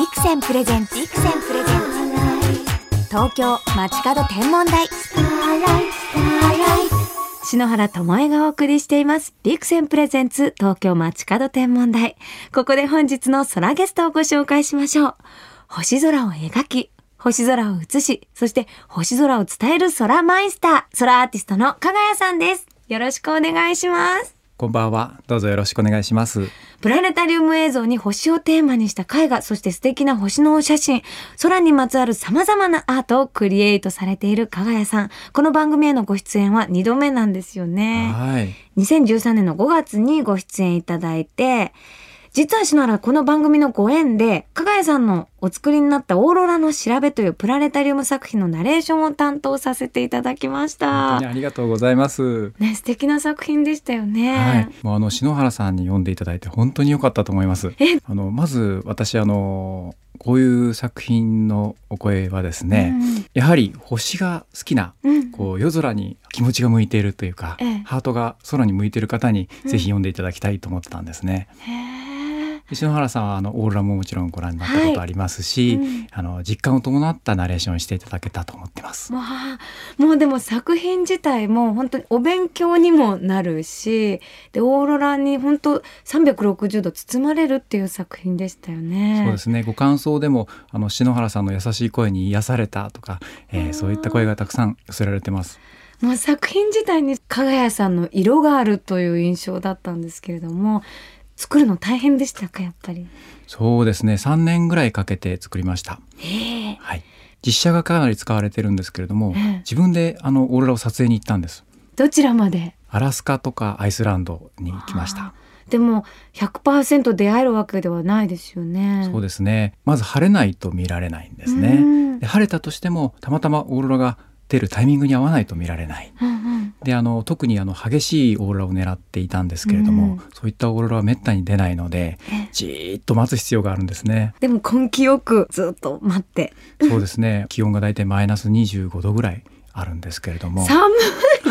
ビクセンプレゼンツビクセンプレゼンツ。東京街角天文台。篠原智恵がお送りしています。ビクセンプレゼンツ東京街角天文台。ここで本日の空ゲストをご紹介しましょう。星空を描き星空を映し、そして星空を伝える空マイスター、空アーティストの加賀谷さんです。よろしくお願いします。こんばんは。どうぞよろしくお願いします。プラネタリウム映像に星をテーマにした絵画、そして素敵な星のお写真、空にまつわる様々なアートをクリエイトされている加賀谷さん。この番組へのご出演は2度目なんですよね。はい。2013年の5月にご出演いただいて、実は篠原この番組のご縁で、加賀谷さんのお作りになったオーロラの調べというプラネタリウム作品のナレーションを担当させていただきました本当に。ありがとうございます。ね、素敵な作品でしたよね。はい。もうあの篠原さんに読んでいただいて本当に良かったと思います。え？あのまず私あのこういう作品のお声はですね、やはり星が好きなうん、うんこう夜空に気持ちが向いているというか、ええハートが空に向いている方にぜひ読んでいただきたいと思ってたんですね。へーで篠原さんはあのオーロラももちろんご覧になったことありますし、うんあの実感を伴ったナレーションをしていただけたと思ってます。わあもうでも作品自体も本当にお勉強にもなるしでオーロラに本当360度包まれるっていう作品でしたよね。そうですねご感想でもあの篠原さんの優しい声に癒されたとか、えーそういった声がたくさん寄せられてます。もう作品自体に加賀谷さんの色があるという印象だったんですけれども作るの大変でしたかやっぱり。そうですね3年ぐらいかけて作りました。ええはい。実写がかなり使われてるんですけれども、ええ自分であのオーロラを撮影に行ったんです。どちらまで？アラスカとかアイスランドに行きました。でも100%出会えるわけではないですよね。そうですね。まず晴れないと見られないんですうね。晴れたとしてもたまたまオーロラが出るタイミングに合わないと見られない。うんうん。であの特にあの激しいオーロラを狙っていたんですけれども、うん。そういったオーロラはめったに出ないのでえじーっと待つ必要があるんですね。でも根気よくずっと待って。そうですね。気温がだいたいマイナス25度ぐらいあるんですけれども。寒い。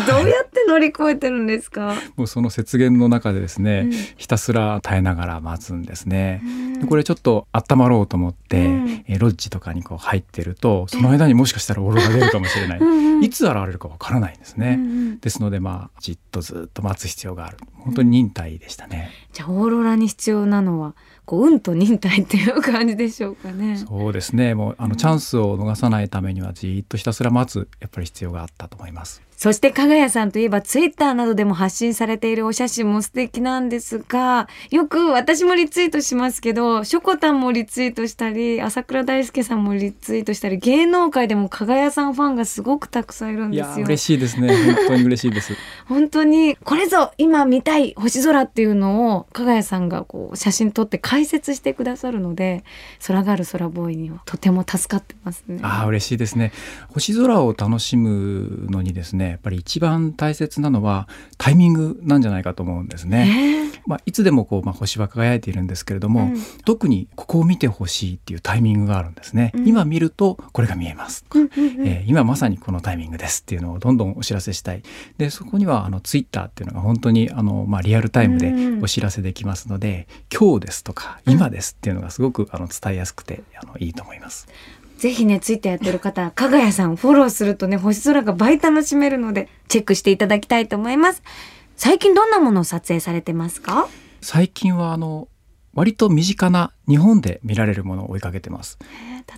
どうやって乗り越えてるんですか、もうその雪原の中でですね、うんひたすら耐えながら待つんですね。うんでこれちょっと温まろうと思って、うんえーロッジとかにこう入ってるとその間にもしかしたらオーロラが出るかもしれない、いつ現れるかわからないんですね。うんうんですのでまあじっとずっと待つ必要がある本当に忍耐でしたね。じゃあオーロラに必要なのはこう運と忍耐っていう感じでしょうかね。そうですねもうあのチャンスを逃さないためにはじっとひたすら待つやっぱり必要があったと思います。そして加賀谷さんといえばツイッターなどでも発信されているお写真も素敵なんですがよく私もリツイートしますけどしょこたんもリツイートしたり朝倉大輔さんもリツイートしたり芸能界でも加賀谷さんファンがすごくたくさんいるんですよ。嬉しいですね本当に嬉しいです。本当にこれぞ今見たい星空っていうのを加賀谷さんがこう写真撮って解説してくださるので空がある空ボーイにはとても助かってますね。ああ嬉しいですね星空を楽しむのにですねやっぱり一番大切なのはタイミングなんじゃないかと思うんですね。えまあ、いつでもこう、まあ、星は輝いているんですけれども、うん特にここを見てほしいっていうタイミングがあるんですね。うん今見るとこれが見えます。ーうんえー今まさにこのタイミングですっていうのをどんどんお知らせしたいでそこにはあのツイッターっていうのが本当にあの、まあ、リアルタイムでうんお知らせできますので、今日ですとか今ですっていうのがすごくあの伝えやすくてあのいいと思います。ぜひね、ツイッターやってる方は、かがやさんフォローするとね、星空が倍楽しめるので、チェックしていただきたいと思います。最近どんなものを撮影されてますか？最近はあの割と身近な日本で見られるものを追いかけてます。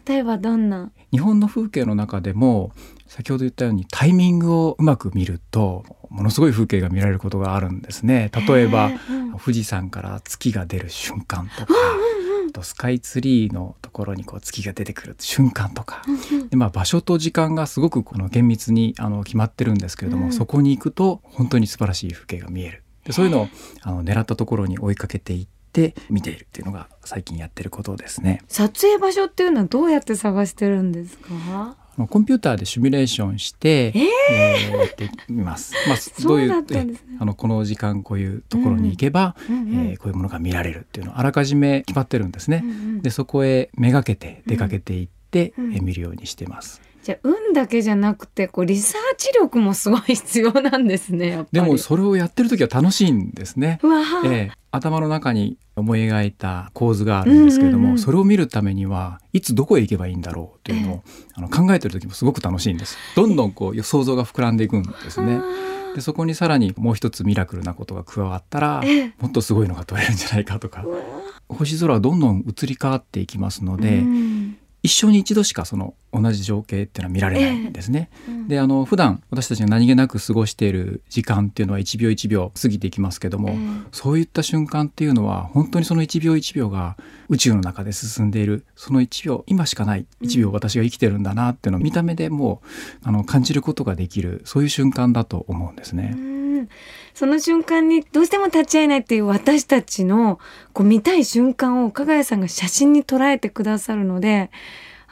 例えばどんな？日本の風景の中でも先ほど言ったようにタイミングをうまく見るとものすごい風景が見られることがあるんですね。例えばうん富士山から月が出る瞬間とか、あとスカイツリーのところにこう月が出てくる瞬間とか、でまあ、場所と時間がすごくこの厳密にあの決まってるんですけれども、うん。そこに行くと本当に素晴らしい風景が見える。でそういうのをあの狙ったところに追いかけていって見ているっていうのが最近やってることですね。撮影場所っていうのはどうやって探してるんですか？コンピューターでシミュレーションして、ええーやってみます。まあ、どういそうねえあのこの時間こういうところに行けば、うんうん。えーこういうものが見られるっていうのをあらかじめ決まってるんですね。うんうん。でそこへめがけて出かけていって、うんえー見るようにしてます。じゃあ運だけじゃなくてこうリサーチ力もすごい必要なんですねでもそれをやってる時は楽しいんですね。ええ頭の中に思い描いた構図があるんですけれども、うんうんうん。それを見るためにはいつどこへ行けばいいんだろうというのを、あの考えてる時もすごく楽しいんです。どんどんこう想像が膨らんでいくんですね。でそこにさらにもう一つミラクルなことが加わったらええ。もっとすごいのが撮れるんじゃないかとか。星空はどんどん移り変わっていきますので、うん一生に一度しかその同じ情景っていうのは見られないんですね。うんであの普段私たちが何気なく過ごしている時間っていうのは1秒1秒過ぎていきますけども、ええそういった瞬間っていうのは本当にその1秒1秒が宇宙の中で進んでいるその1秒今しかない1秒私が生きてるんだなっていうのを見た目でもうあの感じることができるそういう瞬間だと思うんですね。うんその瞬間にどうしても立ち会えないっていう私たちのこう見たい瞬間を加賀谷さんが写真に捉えてくださるので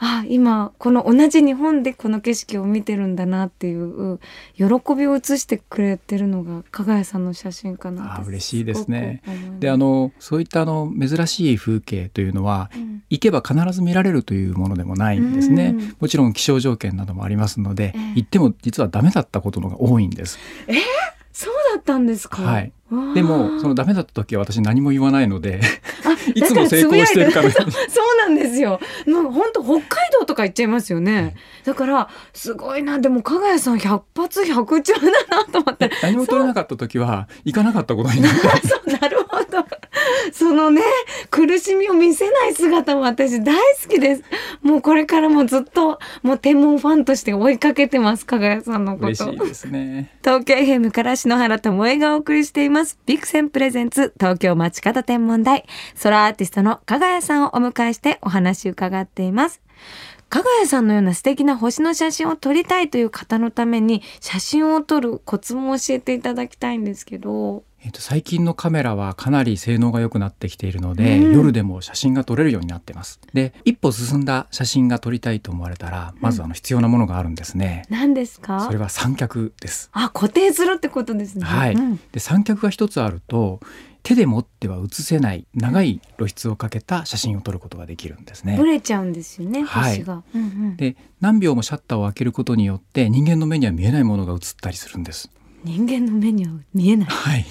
あ今この同じ日本でこの景色を見てるんだなっていう喜びを映してくれてるのが加賀谷さんの写真かなあ嬉しいですね。であのそういったあの珍しい風景というのはうん。行けば必ず見られるというものでもないんですね、うん。もちろん気象条件などもありますので、ええ。行っても実はダメだったことのが多いんです。そうだったんですか？はいでもそのダメだった時は私何も言わないのであ いつも成功してるかのようにそうなんですよ。もう本当北海道とか行っちゃいますよね。だからすごいなでも加賀谷さん百発百中だなと思って。何も取れなかった時は行かなかったことになって そうなるほど。そのね苦しみを見せない姿も私大好きです。もうこれからもずっともう天文ファンとして追いかけてます加賀谷さんのこと。嬉しいですね東京 FM から篠原智恵がお送りしています。ビクセンプレゼンツ東京街角天文台。ソラアーティストの加賀谷さんをお迎えしてお話を伺っています。加賀谷さんのような素敵な星の写真を撮りたいという方のために写真を撮るコツも教えていただきたいんですけど。えっと最近のカメラはかなり性能が良くなってきているので、うん。夜でも写真が撮れるようになってます。で一歩進んだ写真が撮りたいと思われたらまずあの必要なものがあるんですね、何ですか？それは三脚です。あ、固定するってことですね。はい。うん。で三脚が一つあると手で持っては写せない長い露出をかけた写真を撮ることができるんですね。ブレちゃうんですよね、はい。星が。うんうん。で何秒もシャッターを開けることによって人間の目には見えないものが映ったりするんです。人間の目には見えない。はい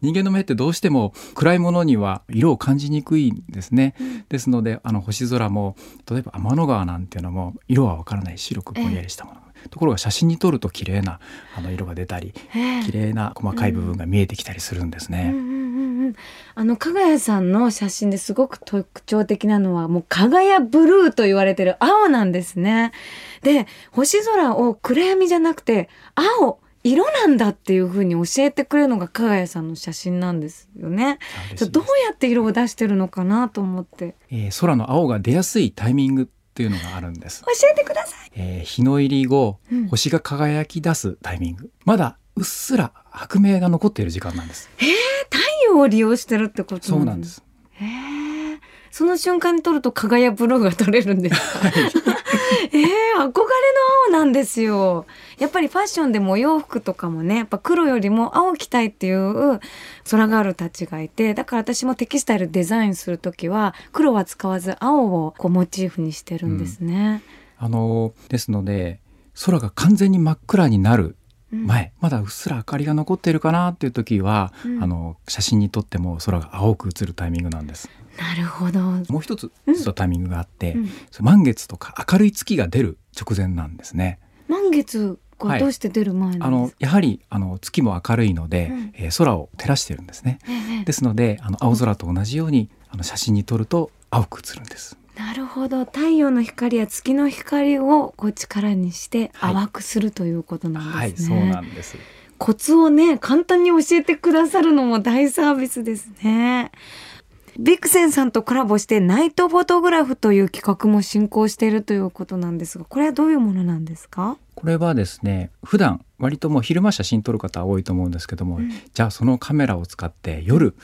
人間の目ってどうしても暗いものには色を感じにくいんですね、ですのであの星空も例えば天の川なんていうのも色はわからない白くぼんやりしたもの、ところが写真に撮ると綺麗なあの色が出たりええ。綺麗な細かい部分が見えてきたりするんですね、うんうんうんうん。あの加賀谷さんの写真ですごく特徴的なのはもう加賀谷ブルーと言われてる青なんですね。で星空を暗闇じゃなくて青色なんだっていう風に教えてくれるのが加賀谷さんの写真なんですよね。どうやって色を出してるのかなと思って。えー空の青が出やすいタイミングっていうのがあるんです。教、えてください。えー日の入り後うん。星が輝き出すタイミング。まだうっすら白明が残っている時間なんです。太陽を利用してるってことそうなんです。へえ。その瞬間に撮ると加賀谷ブルーが撮れるんですか？ええ憧れの青なんですよ。やっぱりファッションでもお洋服とかもね、やっぱ黒よりも青着たいっていう空ガールたちがいて、だから私もテキスタイルデザインするときは黒は使わず青をこうモチーフにしてるんですね。あのですので空が完全に真っ暗になるうん前、まだうっすら明かりが残っているかなっていう時は、うんあの写真に撮っても空が青く映るタイミングなんですなるほど。もう一つうん実はタイミングがあって、うん。満月とか明るい月が出る直前なんですね。満月がどうして出る前あなんですか？のやはりあの月も明るいので、うん。えー空を照らしてるんですね。ええ。ですのであの青空と同じようにあの写真に撮ると青く映るんです。なるほど。太陽の光や月の光をこう力にしてはい。淡くするということなんはいですね、そうなんです。コツをね簡単に教えてくださるのも大サービスですねビクセンさんとコラボしてナイトフォトグラフという企画も進行しているということなんですがこれはどういうものなんですか？これはですね普段割ともう昼間写真撮る方多いと思うんですけども、うん。じゃあそのカメラを使って夜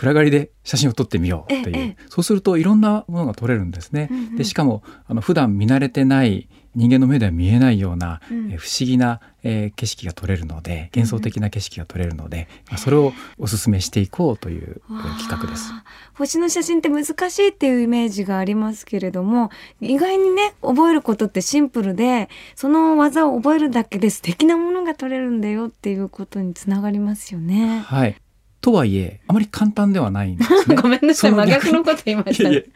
暗がりで写真を撮ってみようという、そうするといろんなものが撮れるんですね。うんうん。でしかもあの普段見慣れてない人間の目では見えないような、うん。えー不思議な、えー景色が撮れるので幻想的な景色が撮れるので、まあそれをお勧めしていこうという、えー企画です。星の写真って難しいっていうイメージがありますけれども意外にね覚えることってシンプルでその技を覚えるだけで素敵なものが撮れるんだよっていうことにつながりますよね。はいとはいえあまり簡単ではないんですね。ごめんなさい真逆のこと言いましたいやいやね。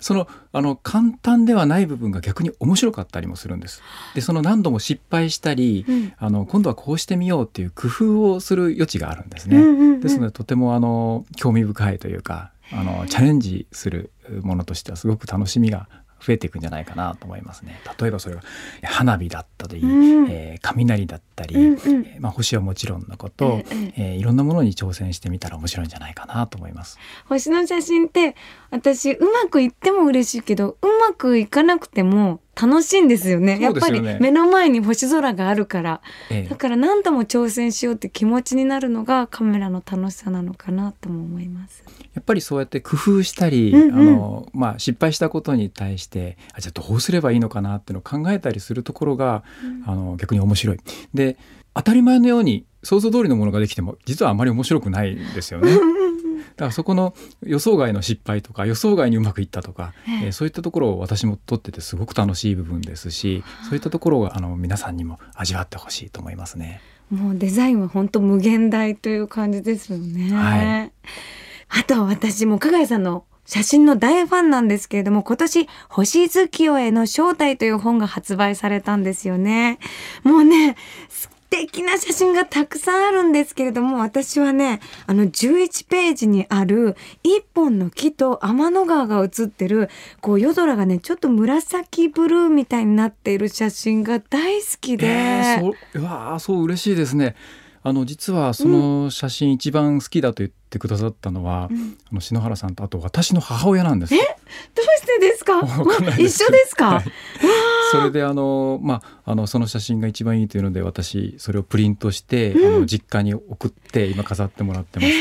そのあの簡単ではない部分が逆に面白かったりもするんです。でその何度も失敗したり、うんあの今度はこうしてみようっていう工夫をする余地があるんですね。うんうんうんですのでとてもあの興味深いというかあのチャレンジするものとしてはすごく楽しみが増えていくんじゃないかなと思いますね。例えばそれが花火だったり、うんえー雷だったり、うんうんえーまあ、星はもちろんのこと、えええーいろんなものに挑戦してみたら面白いんじゃないかなと思います。星の写真って私うまくいっても嬉しいけどうまくいかなくても楽しいんですよねやっぱり目の前に星空があるからえだから何度も挑戦しようって気持ちになるのがカメラの楽しさなのかなとも思います。やっぱりそうやって工夫したり、うんうんあのまあ、失敗したことに対してあじゃあどうすればいいのかなっていうのを考えたりするところが、あの逆に面白い。で当たり前のように想像通りのものができても実はあまり面白くないんですよね。だからそこの予想外の失敗とか予想外にうまくいったとか、えええーそういったところを私も撮っててすごく楽しい部分ですしそういったところをあの皆さんにも味わってほしいと思いますね。もうデザインは本当無限大という感じですよね。はいあと私も加賀谷さんの写真の大ファンなんですけれども今年星月夜への招待という本が発売されたんですよね。もうね素敵な写真がたくさんあるんですけれども私はねあの11ページにある一本の木と天の川が写ってるこう夜空がねちょっと紫ブルーみたいになっている写真が大好きで。えーそううわあそう嬉しいですね。あの実はその写真一番好きだと言ってくださったのは、うん。あの篠原さんとあと私の母親なんです。どうしてですか？す。一緒ですか、はい。それであのまああのその写真が一番いいというので私それをプリントして、あの実家に送って今飾ってもらってます。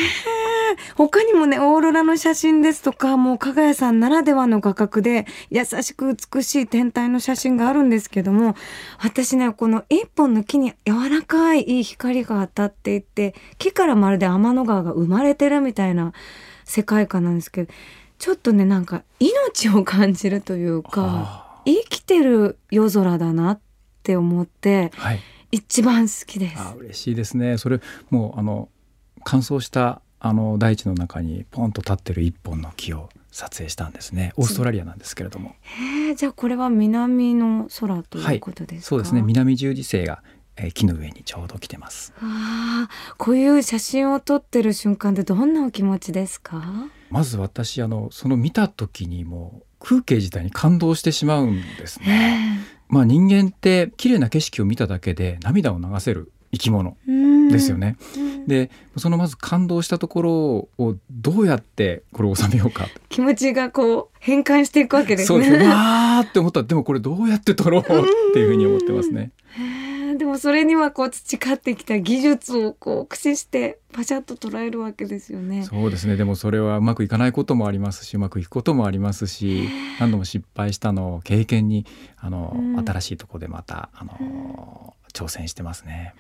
他にもねオーロラの写真ですとかもう加賀谷さんならではの画角で優しく美しい天体の写真があるんですけども私ねこの一本の木に柔らかいいい光が当たっていて木からまるで天の川が生まれてるみたいな世界観なんですけどちょっとねなんか命を感じるというかあ生きてる夜空だなって思ってーはい。一番好きです。あ嬉しいですね。それもうあの乾燥したあの大地の中にポンと立ってる一本の木を撮影したんですね。オーストラリアなんですけれども。へえじゃあこれは南の空ということですか、そうですね。南十字星が、えー木の上にちょうど来てます。ああこういう写真を撮ってる瞬間ってどんなお気持ちですか？まず私あのその見た時にもう空景自体に感動してしまうんですね。まあ人間って綺麗な景色を見ただけで涙を流せる生き物ですよね。うん。でそのまず感動したところをどうやってこれを収めようか。気持ちがこう変換していくわけですね。そうわーって思った。らでもこれどうやって撮ろうっていうふうに思ってますね。でもそれにはこう培ってきた技術をこう駆使してパシャッと捉えるわけですよね。そうですね。でもそれはうまくいかないこともありますしうまくいくこともありますし何度も失敗したのを経験にあの、うん。新しいところでまたあの、挑戦してますね。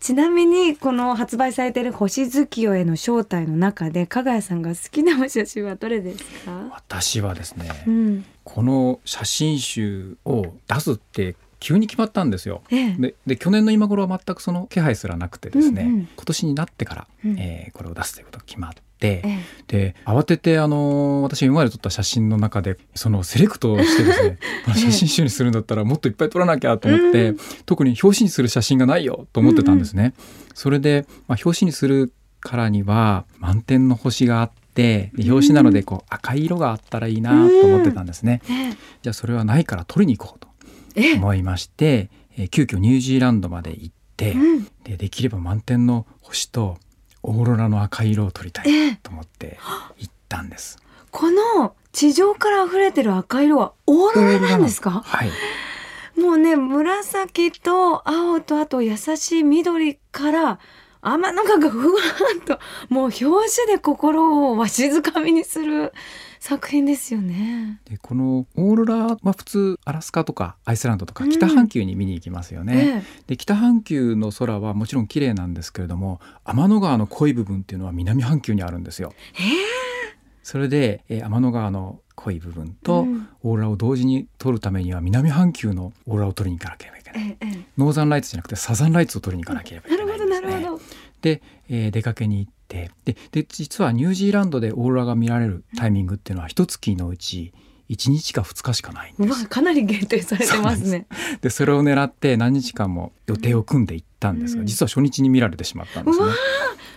ちなみにこの発売されている星月夜への招待の中で加賀谷さんが好きなお写真はどれですか？私はですね、うんこの写真集を出すって急に決まったんですよ。ええ。でで去年の今頃は全くその気配すらなくてですね、うんうん。今年になってから、うん。えーこれを出すということが決まって、えで慌ててあの私が今まで撮った写真の中でそのセレクトをしてですね この写真集にするんだったらもっといっぱい撮らなきゃと思って、うん特に表紙にする写真がないよと思ってたんですね。それで、まあ、表紙にするからには満天の星があってで表紙なのでこう赤い色があったらいいなと思ってたんですね。ええ。じゃあそれはないから撮りに行こうと。ええ思いまして、えー急遽ニュージーランドまで行って、うん。でできれば満天の星とオーロラの赤い色を撮りたいええ。と思って行ったんです。この地上から溢れてる赤色はオーロラなんですか？はい、もうね紫と青とあと優しい緑から天の川がふわーっともう表紙で心をわしづかみにする作品ですよね。でこのオーロラは普通アラスカとかアイスランドとかうん北半球に見に行きますよね。えで北半球の空はもちろん綺麗なんですけれども天の川の濃い部分っていうのは南半球にあるんですよ。えそれで、えー天の川の濃い部分とうんオーロラを同時に撮るためには南半球のオーロラを撮りに行かなければいけない。えええノーザンライツじゃなくてサザンライツを撮りに行かなければいけないるほどなるほど。で、えー出かけに行ってでで実はニュージーランドでオーロラが見られるタイミングっていうのは一月のうち1日か2日しかないんです。かなり限定されてますね。でそれを狙って何日間も予定を組んでいったんですが、うん実は初日に見られてしまったんですね。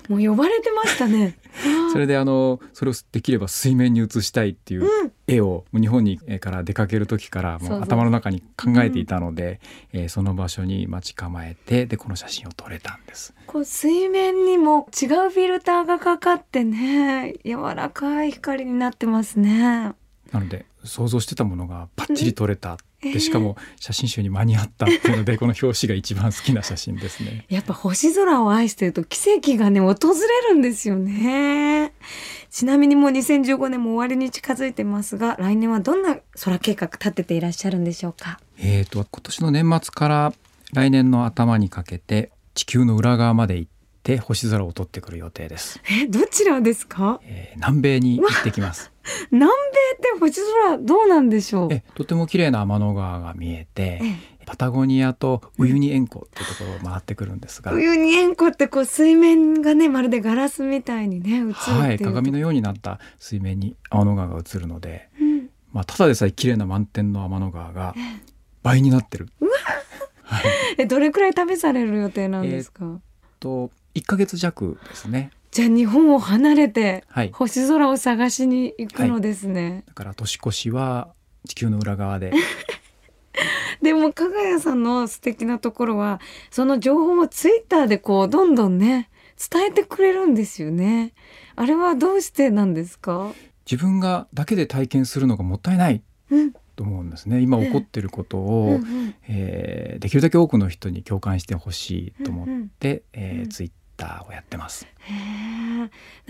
もう呼ばれてましたね。それであのそれをできれば水面に映したいっていううん絵を日本にえーから出かける時からもう頭の中に考えていたので、えーその場所に待ち構えてでこの写真を撮れたんです。こう水面にも違うフィルターがかかってね柔らかい光になってますね。なので想像してたものがパッチリ撮れた、えでしかも写真集に間に合ったっていうので この表紙が一番好きな写真ですね。やっぱ星空を愛してると奇跡がね訪れるんですよね。ちなみにもう2015年も終わりに近づいてますが来年はどんな空計画立てていらっしゃるんでしょうか？えー、と今年の年末から来年の頭にかけて地球の裏側まで行って星空を撮ってくる予定です。えどちらですか？えー南米に行ってきます。南米って星空どうなんでしょう？えとても綺麗な天の川が見えてえパタゴニアとウユニ塩湖っていうところを回ってくるんですが、ウユニ塩湖ってこう水面がねまるでガラスみたいにね映るっていう。はい、鏡のようになった水面に天の川が映るので、うんまあ、ただでさえ綺麗な満天の天の川が倍になってる。はい、えどれくらい旅される予定なんですか？と1ヶ月弱ですね。じゃあ日本を離れてはい、星空を探しに行くのですね。だから年越しは地球の裏側で でも加賀谷さんの素敵なところはその情報をツイッターでこうどんどんね伝えてくれるんですよね。あれはどうしてなんですか？自分がだけで体験するのがもったいないうんと思うんですね。今起こっていることを、うんうんえーできるだけ多くの人に共感してほしいと思っうんうんて、えーうんツイッターをやってます。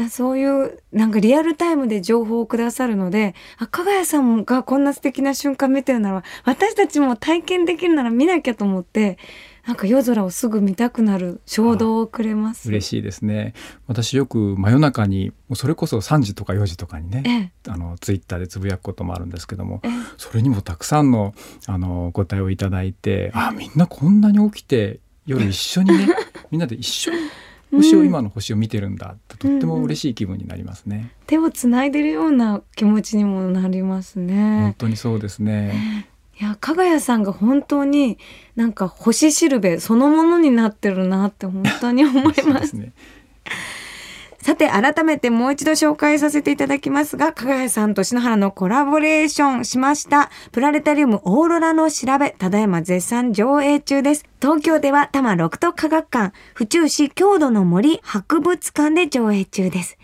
そういうなんかリアルタイムで情報をくださるのであ加賀谷さんがこんな素敵な瞬間見てるなら私たちも体験できるなら見なきゃと思ってなんか夜空をすぐ見たくなる衝動をくれます。嬉しいですね。私よく真夜中にそれこそ3時とか4時とかにね、ええあのツイッターでつぶやくこともあるんですけども、ええそれにもたくさんのあのお答えをいただいて、あみんなこんなに起きて夜一緒にね みんなで一緒に星を今の星を見てるんだってとっても嬉しい気分になりますね。手をつないでるような気持ちにもなります本ね。当にそうですね。いや加賀谷さんが本当になんか星しるべそのものになってるなって本当に思いま。すね。さて改めてもう一度紹介させていただきますが加賀谷さんと篠原のコラボレーションしましたプラネタリウムオーロラの調べただいま絶賛上映中です。東京では多摩六都科学館府中市郷土の森博物館で上映中です。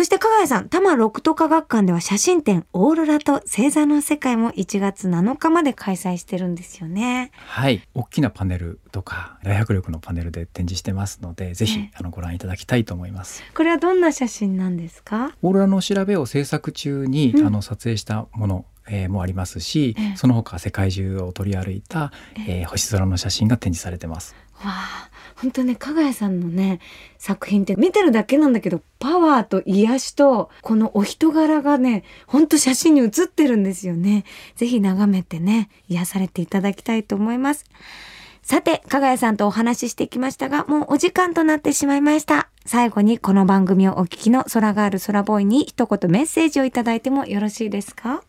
そして加賀谷さん、多摩六都科学館では写真展オーロラと星座の世界も1月7日まで開催してるんですよね。はい、大きなパネルとか大迫力のパネルで展示してますので、ぜひねあのご覧いただきたいと思います。これはどんな写真なんですか？オーロラの調べを制作中に、うん。あの撮影したもの、えーもありますし、ええ。その他世界中を取り歩いた、えー星空の写真が展示されてます。わあ、本当ね、加賀谷さんのね、作品って見てるだけなんだけど、パワーと癒しと、このお人柄がね、本当写真に写ってるんですよね。ぜひ眺めてね、癒されていただきたいと思います。さて、加賀谷さんとお話ししてきましたが、もうお時間となってしまいました。最後にこの番組をお聞きの空がある空ボーイに一言メッセージをいただいてもよろしいですか？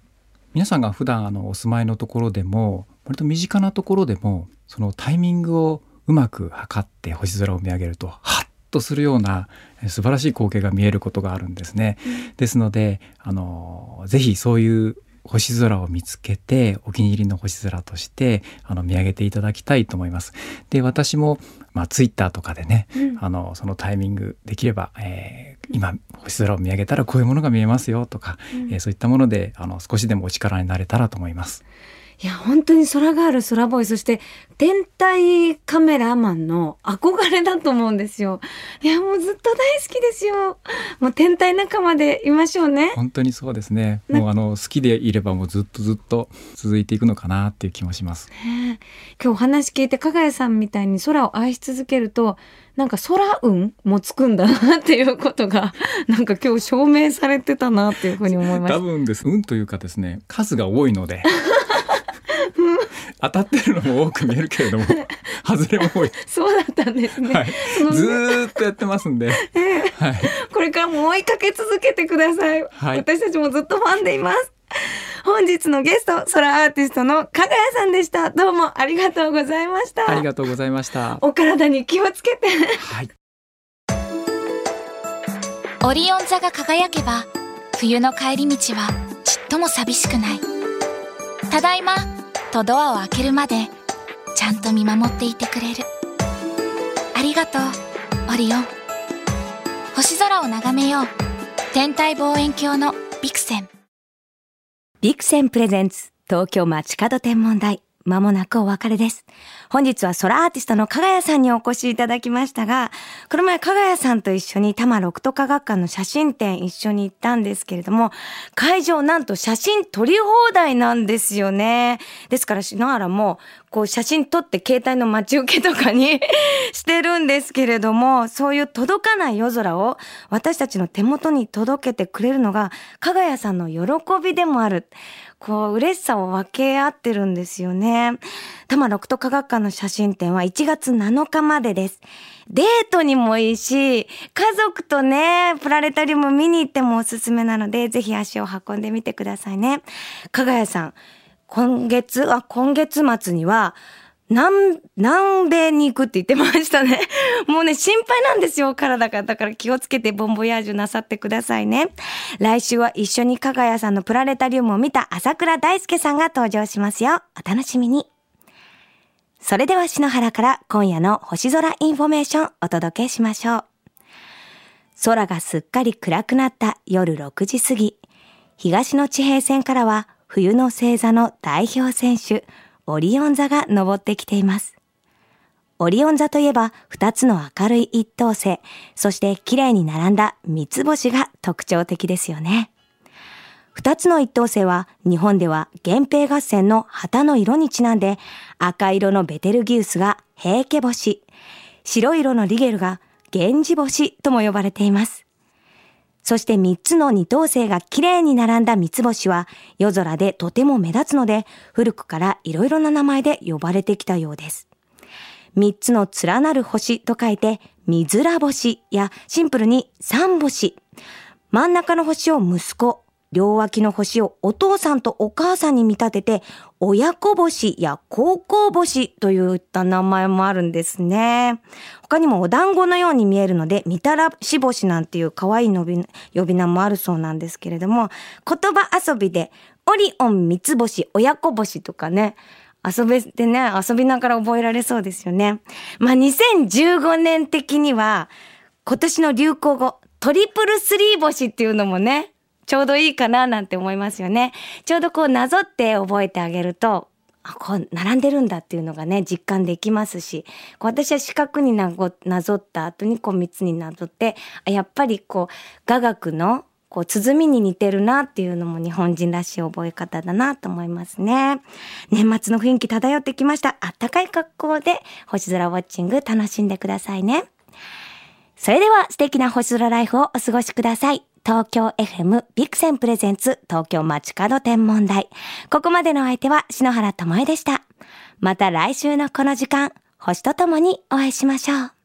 皆さんが普段あのお住まいのところでも割と身近なところでもそのタイミングをうまく測って星空を見上げるとハッとするようなえー素晴らしい光景が見えることがあるんですね。ですのであのぜひそういう星空を見つけてお気に入りの星空としてあの見上げていただきたいと思います。で私もまあツイッターとかでね、うんあのそのタイミングできれば、えー今星空を見上げたらこういうものが見えますよとか、うんえーそういったものであの少しでもお力になれたらと思います。いや、本当に空がある空ボーイ、そして天体カメラマンの憧れだと思うんですよ。いや、もうずっと大好きですよ。もう天体仲間でいましょうね。本当にそうですね。なもうあの好きでいればもうずっとずっと続いていくのかなっていう気もします。ねえ今日お話聞いて、加賀谷さんみたいに空を愛し続けると、なんか空運もつくんだなっていうことが、なんか今日証明されてたなっていうふうに思いました。多分です。運というかですね、数が多いので。当たってるのも多く見えるけれども 外れも多い、そうだったんですね。はい、ずーっとやってますんで、はい、これからも追いかけ続けてください。はい私たちもずっとファンでいます。本日のゲスト、ソラアーティストのかがやさんでした。どうもありがとうございました。ありがとうございました。お体に気をつけて。はいオリオン座が輝けば冬の帰り道はちっとも寂しくないただいまとドアを開けるまでちゃんと見守っていてくれるありがとうオリオン星空を眺めよう天体望遠鏡のビクセンビクセンプレゼンツ東京街角天文台。まもなくお別れです。本日はソラアーティストのかがやさんにお越しいただきましたが、この前かがやさんと一緒に多摩六都科学館の写真展一緒に行ったんですけれども、会場なんと写真撮り放題なんですよね。ですから篠原も、こう写真撮って携帯の待ち受けとかに してるんですけれども、そういう届かない夜空を私たちの手元に届けてくれるのが、かがやさんの喜びでもある。こう、嬉しさを分け合ってるんですよね。多摩六都科学館の写真展は1月7日までです。デートにもいいし、家族とね、プラネタリウム見に行ってもおすすめなので、ぜひ足を運んでみてくださいね。かがやさん、今月、あ、今月末には、南、南米に行くって言ってましたね。もうね、心配なんですよ、体が。だから気をつけてボンボヤージュなさってくださいね。来週は一緒にかがやさんのプラネタリウムを見た朝倉大輔さんが登場しますよ。お楽しみに。それでは篠原から今夜の星空インフォメーションお届けしましょう。空がすっかり暗くなった夜6時過ぎ、東の地平線からは冬の星座の代表選手、オリオン座が昇ってきています。オリオン座といえば二つの明るい一等星、そして綺麗に並んだ三つ星が特徴的ですよね。二つの一等星は日本では源平合戦の旗の色にちなんで赤色のベテルギウスが平家星、白色のリゲルが源氏星とも呼ばれています。そして三つの二等星が綺麗に並んだ三つ星は夜空でとても目立つので古くからいろいろな名前で呼ばれてきたようです。三つの連なる星と書いて、三面星やシンプルに三星。真ん中の星を息子、両脇の星をお父さんとお母さんに見立てて、親子星や高校星といった名前もあるんですね。他にもお団子のように見えるので、みたらし星なんていう可愛い呼び呼び名もあるそうなんですけれども、言葉遊びで、オリオン三つ星、親子星とかね、遊べてね、遊びながら覚えられそうですよね。まあ、2015年的には、今年の流行語、トリプルスリー星っていうのもね、ちょうどいいかななんて思いますよね。ちょうどこうなぞって覚えてあげると、あ、こう並んでるんだっていうのがね、実感できますし、こう私は四角になごなぞった後にこう三つになぞって、やっぱりこう、雅楽のこう、鼓に似てるなっていうのも日本人らしい覚え方だなと思いますね。年末の雰囲気漂ってきました。あったかい格好で星空ウォッチング楽しんでくださいね。それでは素敵な星空ライフをお過ごしください。東京 FM ビクセンプレゼンツ東京街角天文台。ここまでの相手は篠原智恵でした。また来週のこの時間、星とともにお会いしましょう。